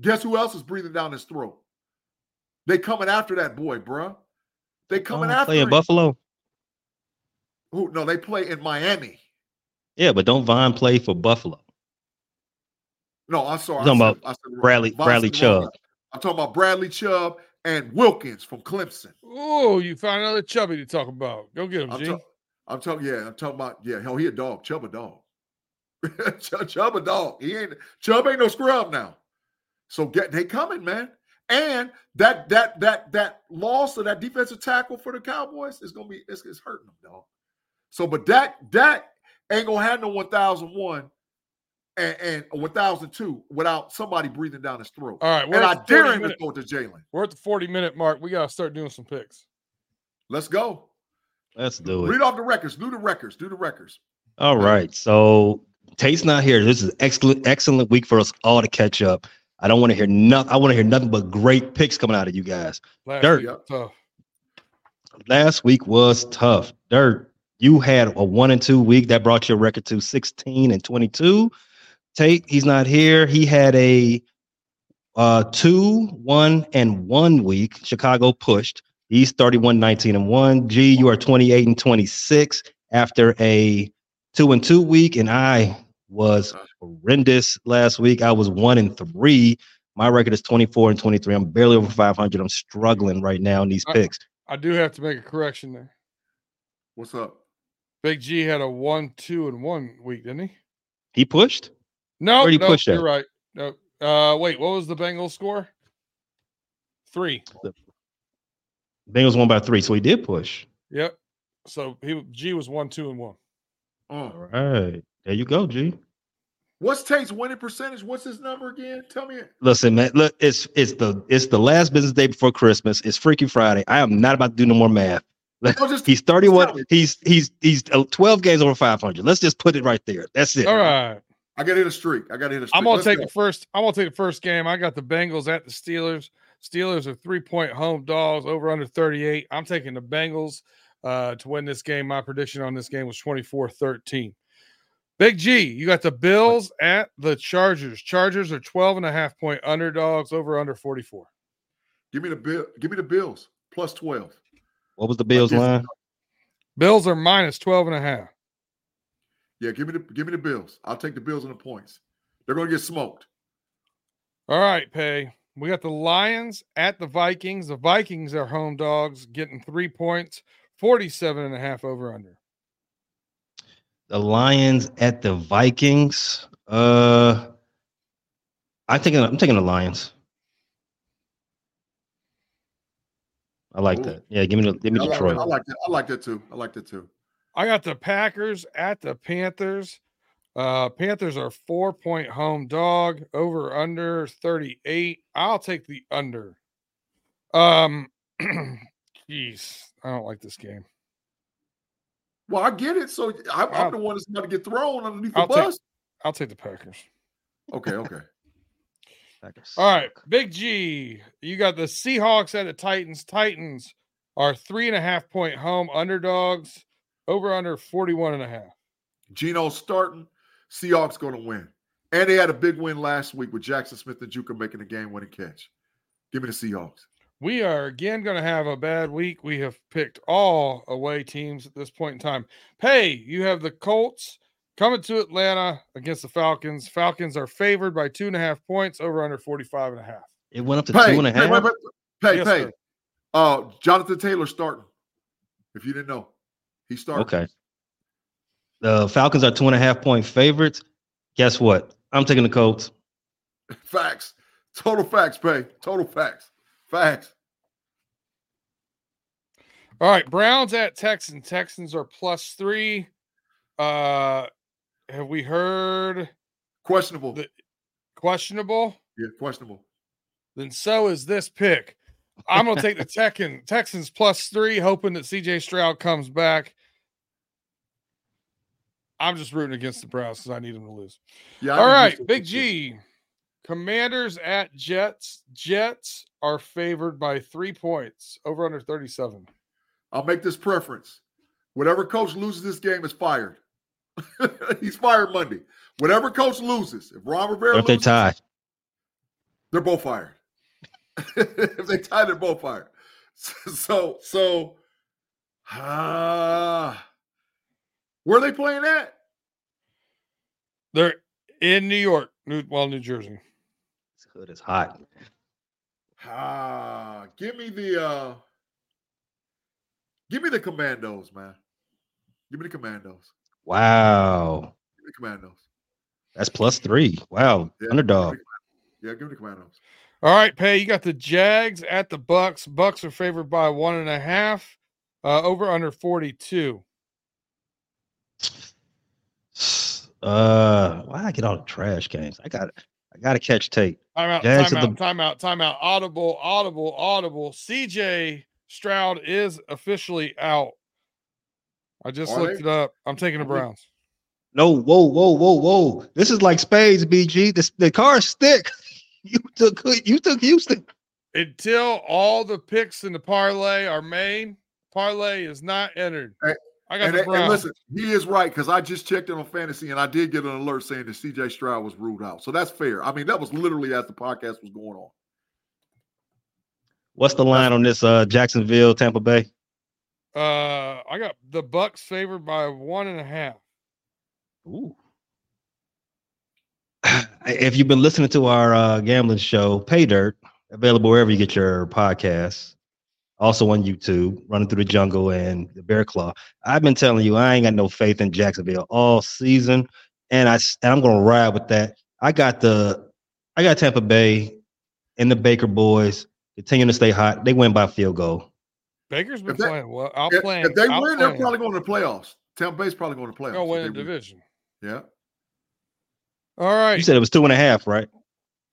Guess who else is breathing down his throat? They coming after that boy, bruh. They coming Oh, after play in him. Buffalo. Who? No, they play in Miami. Yeah, but don't Von play for Buffalo? No, I'm sorry. You're talking I about said- I said Bradley Von Bradley said wrong Chubb. I'm talking about Bradley Chubb and Wilkins from Clemson. Oh, you found another chubby to talk about. Go get him, I'm, G. talk- I'm talking, yeah, I'm talking about, yeah, hell, he a dog, Chubb a dog. Chubb, Chubb a dog. He ain't Chubb ain't no scrub now. So get they coming, man. And that that that that loss of that defensive tackle for the Cowboys is gonna be it's, it's hurting them, dog. So, but that that ain't gonna have no 1001 and, and 1002 without somebody breathing down his throat. All right, we're and I dare 40 him to minute, throw it to Jalen. we're at the 40 minute mark. We got to start doing some picks. Let's go. Let's do it. Read off the records. Do the records. Do the records. All right. So Tate's not here. This is excellent, excellent week for us all to catch up. I don't want to hear nothing. I want to hear nothing but great picks coming out of you guys. Last Dirt. week. Last week was tough. Dirt, you had a one and two week that brought your record to 16 and 22. Tate, he's not here. He had a uh two, one, and one week. Chicago pushed. He's 31, 19, and one. G, you are 28 and 26 after a two and two week, and I was horrendous last week. I was one and three. My record is 24 and 23. I'm barely over 500. I'm struggling right now in these picks. I do have to make a correction there. What's up? Big G had a one, two, and one week, didn't he? He pushed. No, Where'd he no, push you're at? right. No, uh, wait, what was the Bengals score? Three. Bengals won by three, so he did push. Yep. So he G was one, two, and one. Uh, All right, there you go, G. What's Tate's winning percentage? What's his number again? Tell me. Listen, man. Look, it's it's the it's the last business day before Christmas. It's Freaky Friday. I am not about to do no more math. No, just He's 31. He's he's he's uh, 12 games over 500. Let's just put it right there. That's it. All right. I got to hit a streak. I got to hit a streak. I'm gonna Let's take go. the first. I'm gonna take the first game. I got the Bengals at the Steelers. Steelers are three point home dogs over under 38. I'm taking the Bengals uh, to win this game. My prediction on this game was 24 13. Big G, you got the Bills at the Chargers. Chargers are 12 and a half point underdogs over under 44. Give me the bill. Give me the Bills plus twelve. What was the Bills just- line? Bills are minus 12 and a half. Yeah, give me the give me the Bills. I'll take the Bills and the points. They're going to get smoked. All right, Pay. We got the Lions at the Vikings. The Vikings are home dogs, getting three points, 47 and a half over under. The Lions at the Vikings. Uh, I think I'm taking the Lions. I like Ooh. that. Yeah, give me the give me I Detroit. that. I like that. I like that too. I like that too. I got the Packers at the Panthers. Uh, Panthers are four point home dog over under 38. I'll take the under. Um, jeez, I don't like this game. Well, I get it. So I, I'm I'll- the one that's about to get thrown underneath I'll the take- bus. I'll take the Packers. Okay, okay. Packers All right. Big G. You got the Seahawks at the Titans. Titans are three and a half point home underdogs. Over under 41 and a half. Gino starting. Seahawks going to win. And they had a big win last week with Jaxon Smith-Njigba making a game winning catch. Give me the Seahawks. We are again going to have a bad week. We have picked all away teams at this point in time. Pay, you have the Colts coming to Atlanta against the Falcons. Falcons are favored by two and a half points, over under 45 and a half. It went up to Pay, two and a pay, wait, wait, pay, Yes, pay. Uh, Jonathan Taylor starting. If you didn't know, he started. Okay. The Falcons are two and a half point favorites. Guess what? I'm taking the Colts. Facts. Total facts, pay. Total facts. Facts. All right, Browns at Texans. Texans are plus three. Uh, have we heard Questionable. The- questionable? yeah, questionable. Then so is this pick. I'm going to take the Tekken, Texans plus three, hoping that CJ Stroud comes back. I'm just rooting against the Browns because I need them to lose. Yeah. All right, Big. G. Commanders at Jets. Jets are favored by three points, over under 37. I'll make this preference. Whatever coach loses this game is fired. He's fired Monday. Whatever coach loses, if Ron Rivera What if they tie? they're both fired. if they tie, they're both fired. So, so, ah, where are they playing at? They're in New York, New, well, New Jersey. This hood is hot. Ah, give me the, uh, give me the Commandos, man. Give me the Commandos. Wow. Give me the Commandos. That's plus three. Wow. Yeah, Underdog. Yeah, give me the Commandos. All right, Pay, you got the Jags at the Bucks. Bucks are favored by one and a half, uh, over under 42. Uh, why I get all the trash games? I got I got to catch tape. Time out, Jags time out, the- time out, time out. Audible, audible, audible. CJ Stroud is officially out. I just Are looked they? it up. I'm taking the Browns. No, whoa, whoa, whoa, whoa. This is like spades, BG. This the car's stick. You took you took Houston. Until all the picks in the parlay are made, parlay is not entered. Hey, I got And, the and listen, he is right because I just checked in on fantasy and I did get an alert saying that CJ Stroud was ruled out. So that's fair. I mean, that was literally as the podcast was going on. What's the line on this uh Jacksonville, Tampa Bay? Uh, I got the Bucks favored by one and a half. Ooh. If you've been listening to our uh, gambling show, Pay Dirt, available wherever you get your podcasts, also on YouTube, Running Through the Jungle and the Bear Claw. I've been telling you I ain't got no faith in Jacksonville all season, and I s- and I'm gonna ride with that. I got the I got Tampa Bay and the Baker boys continuing to stay hot. They win by field goal. Baker's been they- playing well. I'll If, play. if they I'll win, play they're probably going to the playoffs. Tampa Bay's probably going to playoffs. Gonna if win they the division. Yeah. All right, You said it was two and a half, right?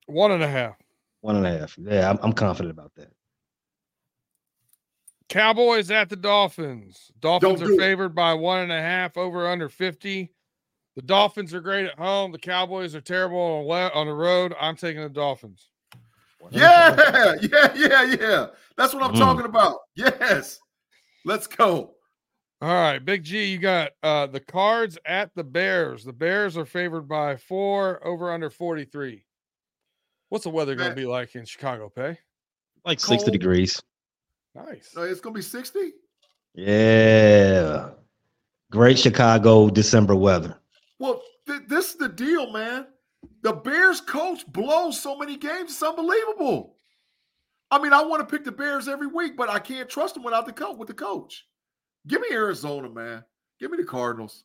one and a half. One and a half. Yeah, I'm, I'm confident about that. Cowboys at the Dolphins. Dolphins Don't are do it. favored by one and a half over under 50. The Dolphins are great at home. The Cowboys are terrible on, le- on the road. I'm taking the Dolphins. Yeah. Yeah. Yeah. Yeah. That's what I'm Mm. talking about. Yes. Let's go. All right, Big G, you got uh the cards at the Bears. The Bears are favored by four over under 43. What's the weather going to be like in Chicago, Pay? Like 60 Cold. degrees. Nice. Uh, it's going to be 60. Yeah. Great Chicago December weather. Well, th- this is the deal, man. The Bears coach blows so many games. It's unbelievable. I mean, I want to pick the Bears every week, but I can't trust them without the coach. With the coach, give me Arizona, man. Give me the Cardinals.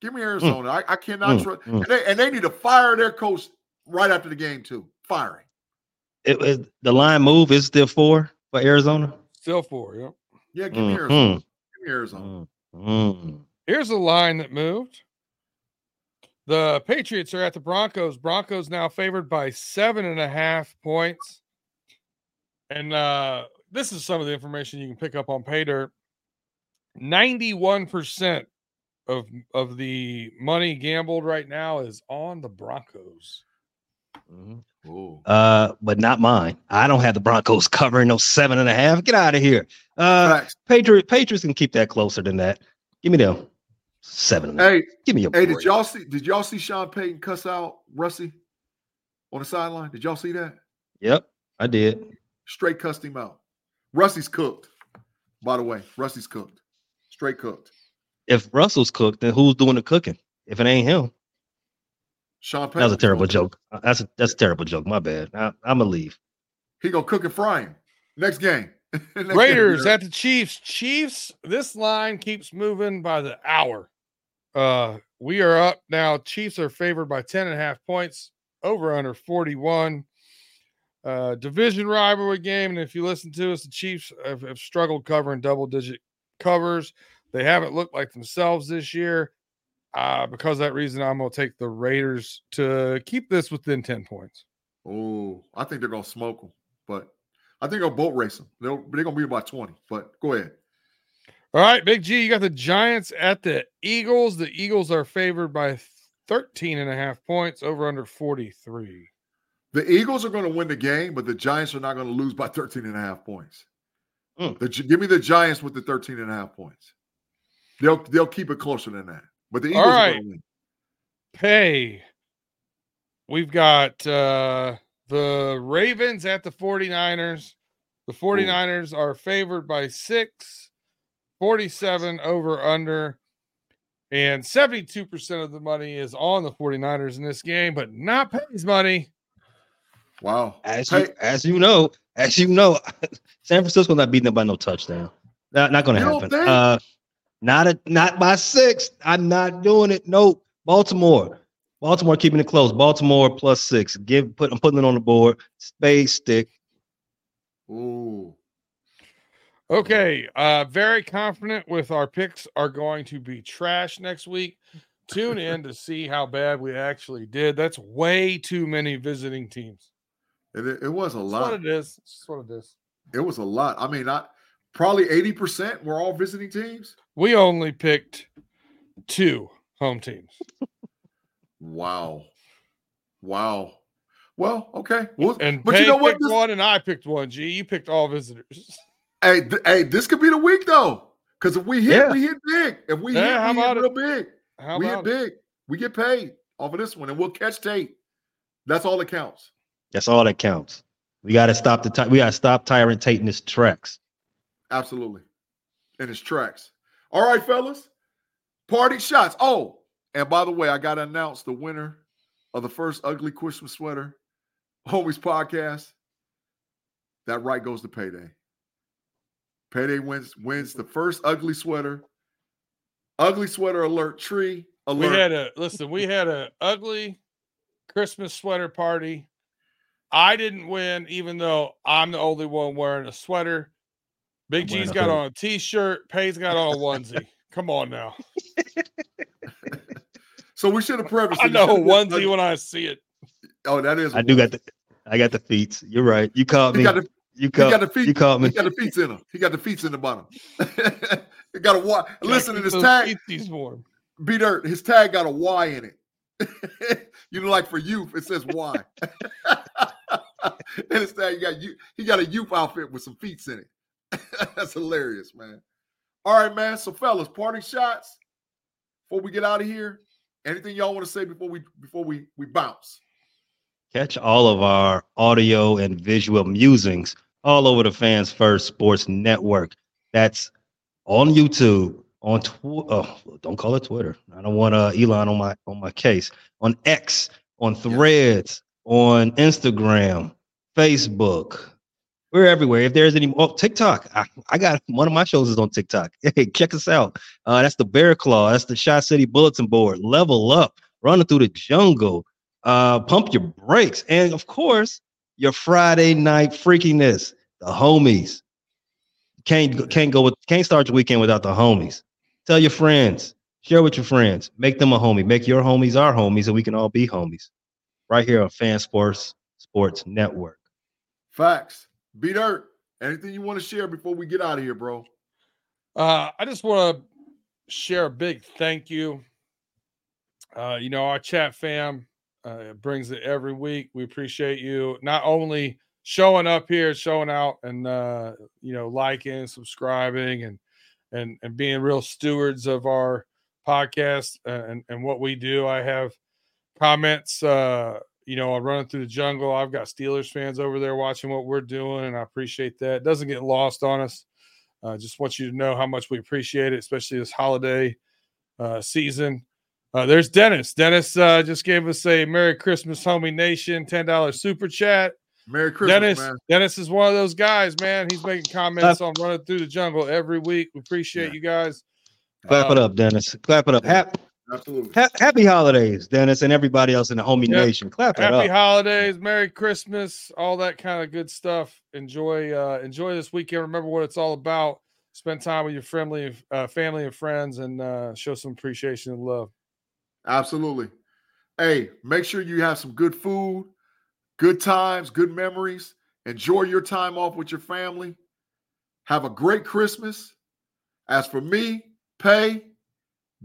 Give me Arizona. I, I cannot Mm, trust, mm. and they, and they need to fire their coach right after the game too. Firing. It, it- the line move is still four for Arizona. Still four. Yep. Yeah, give me Mhm. Arizona. Give me Arizona. Mm. Here's a line that moved. The Patriots are at the Broncos. Broncos now favored by seven and a half points. And uh, this is some of the information you can pick up on Paydirt. 91% of of the money gambled right now is on the Broncos. Mhm. Uh, but not mine. I don't have the Broncos covering those seven and a half. Get out of here. Uh, Facts. Patriot Patriots can keep that closer than that. Give me them seven. and a. Hey, Give me a hey, break. did y'all see? Did y'all see Sean Payton cuss out Russie on the sideline? Did y'all see that? Yep, I did. Straight cussed him out. Russie's cooked. By the way, Russie's cooked. Straight cooked. If Russell's cooked, then who's doing the cooking? If it ain't him, Sean Payton. that was a terrible joke. Uh, That's a that's a terrible joke. My bad. I, I'm gonna leave. He gonna cook and fry him. Next game. Next Raiders Peter. at the Chiefs. Chiefs, this line keeps moving by the hour. Uh, we are up now. Chiefs are favored by 10 and a half points, over under 41. Uh, division rivalry game. And if you listen to us, the Chiefs have, have struggled covering double digit covers. They haven't looked like themselves this year. Uh, because of that reason, I'm going to take the Raiders to keep this within 10 points. Oh, I think they're gonna smoke them, but I think they'll boat race them. They'll, they're gonna be about twenty. But go ahead. All right, Big G, you got the Giants at the Eagles. The Eagles are favored by 13 and a half points over under 43. The Eagles are going to win the game, but the Giants are not going to lose by 13 and a half points. Mm. The give me the Giants with the 13 and a half points. They'll they'll keep it closer than that. But the All Eagles are going to win. Pay. We've got uh the Ravens at the 49ers. The 49ers are favored by 6, 47 over under. And 72% of the money is on the 49ers in this game, but not Pay's money. Wow. As Hey, you as you know, as you know, San Francisco not beating them by no touchdown. Not, not gonna You don't happen. think? Uh, not a not by six. I'm not doing it. Nope. Baltimore. Baltimore keeping it close. Baltimore plus six. Give put I'm putting it on the board. Spade stick. ooh. Okay, uh very confident with our picks are going to be trash next week. Tune in to see how bad we actually did. That's way too many visiting teams. It, it was a That's lot. what it is. That's what it is. It was a lot. I mean, I probably 80% were all visiting teams. We only picked two home teams. Wow. Wow. Well, okay. Well, And but Pay you know what? picked This, one and I picked one. G, you picked all visitors. hey, th- hey, this could be the week though. Because if we hit, Yeah. we hit big. If we Yeah, hit, we about hit real big. How we hit about it? big. We get paid off of this one, and we'll catch Tate. That's all that counts. That's all that counts. We gotta stop the ty- we gotta stop Tyrant Tate in his tracks. Absolutely. In his tracks. All right, fellas. Party shots. Oh, and by the way, I got to announce the winner of the first Ugly Christmas Sweater Homies podcast. That right goes to Payday. Payday wins wins the first ugly sweater. Ugly sweater alert tree alert. We had a listen, we had a ugly Christmas sweater party. I didn't win, even though I'm the only one wearing a sweater. Big I'm wearing G's a got on a t-shirt, Pay's got on a onesie. Come on now. so we should have prefaced. I know a It should've onesie when I see it. Oh, that is. I do got the I got the feet. You're right. You called He me. got the you He called got the feet. you called me. He got the feet in him. He got the feet in the bottom. he got a Y. Listen to Keep this those tag. feetsies warm. B Dirt. His tag got a Y in it. you know, like for youth, it says Y. and his tag, he got you. He got a youth outfit with some feet in it. That's hilarious, man. All right, man. So, fellas, parting shots before we get out of here. Anything y'all want to say before we before we we bounce? Catch all of our audio and visual musings all over the Fans First Sports Network. That's on YouTube, on Twitter. Oh, don't call it Twitter. I don't want uh, Elon on my on my case. On X, on Threads, on Instagram, Facebook. We're everywhere. If there's any oh, TikTok, I, I got one of my shows is on TikTok. Hey, check us out. Uh, that's the Bear Claw. That's the Shot City Bulletin Board. Level up, running through the jungle uh pump your brakes and of course your friday night freakiness the homies can't can't go with can't start your weekend without the homies tell your friends share with your friends make them a homie make your homies our homies and we can all be homies right here on fan sports sports network Facts. B Dirt. Anything you want to share before we get out of here, bro? Uh, I just want to share a big thank you. Uh, you know, our chat fam uh, brings it every week. We appreciate you not only showing up here, showing out, and uh, you know, liking, subscribing, and and and being real stewards of our podcast uh, and and what we do. I have comments. Uh, you know, I'm running through the jungle. I've got Steelers fans over there watching what we're doing, and I appreciate that. It doesn't get lost on us. Uh, just want you to know how much we appreciate it, especially this holiday uh, season. Uh, there's Dennis. Dennis uh, just gave us a Merry Christmas, homie nation, ten dollars super chat. Merry Christmas, Dennis. man. Dennis is one of those guys, man. He's making comments on running through the jungle every week. We appreciate Yeah. you guys. Clap it Uh, up, Dennis. Clap it up. Hap- Absolutely. ha- happy holidays, Dennis, and everybody else in the homie Yep. nation. Clap it Happy up. holidays, Merry Christmas, all that kind of good stuff. Enjoy, uh, enjoy this weekend. Remember what it's all about. Spend time with your friendly, uh, family and friends, and uh, show some appreciation and love. Absolutely. Hey, make sure you have some good food, good times, good memories. Enjoy your time off with your family. Have a great Christmas. As for me, Pay,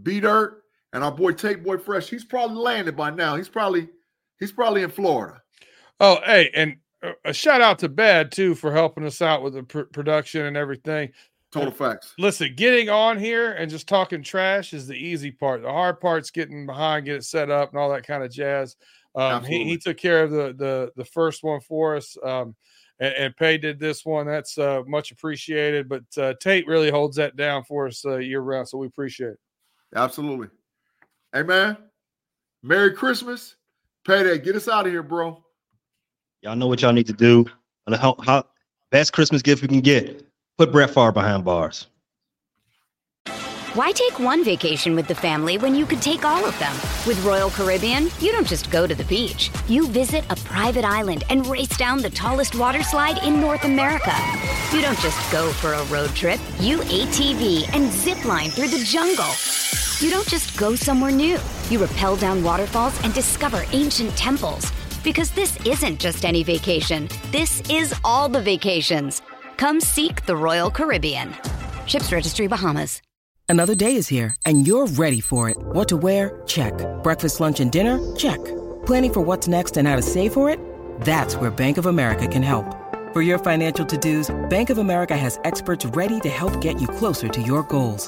be Dirt, and our boy Tate Boy Fresh, he's probably landed by now. He's probably he's probably in Florida. Oh, hey, and a- a shout out to Bad too for helping us out with the pr- production and everything. Total facts. Listen, getting on here and just talking trash is the easy part. The hard part's getting behind, get it set up, and all that kind of jazz. Um, he, he took care of the the the first one for us, um, and, and Pay did this one. That's uh, much appreciated. But uh, Tate really holds that down for us uh, year round, so we appreciate it. Absolutely. Hey man, Merry Christmas. Payday, get us out of here, bro. Y'all know what y'all need to do. And how, how best Christmas gift we can get. Put Brett Favre behind bars. Why take one vacation with the family when you could take all of them? With Royal Caribbean, you don't just go to the beach. You visit a private island and race down the tallest water slide in North America. You don't just go for a road trip. You ATV and zip line through the jungle. You don't just go somewhere new. You rappel down waterfalls and discover ancient temples. Because this isn't just any vacation. This is all the vacations. Come seek the Royal Caribbean. Ships Registry Bahamas. Another day is here, and you're ready for it. What to wear? Check. Breakfast, lunch, and dinner? Check. Planning for what's next and how to save for it? That's where Bank of America can help. For your financial to-dos, Bank of America has experts ready to help get you closer to your goals.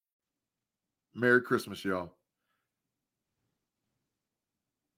Merry Christmas, y'all.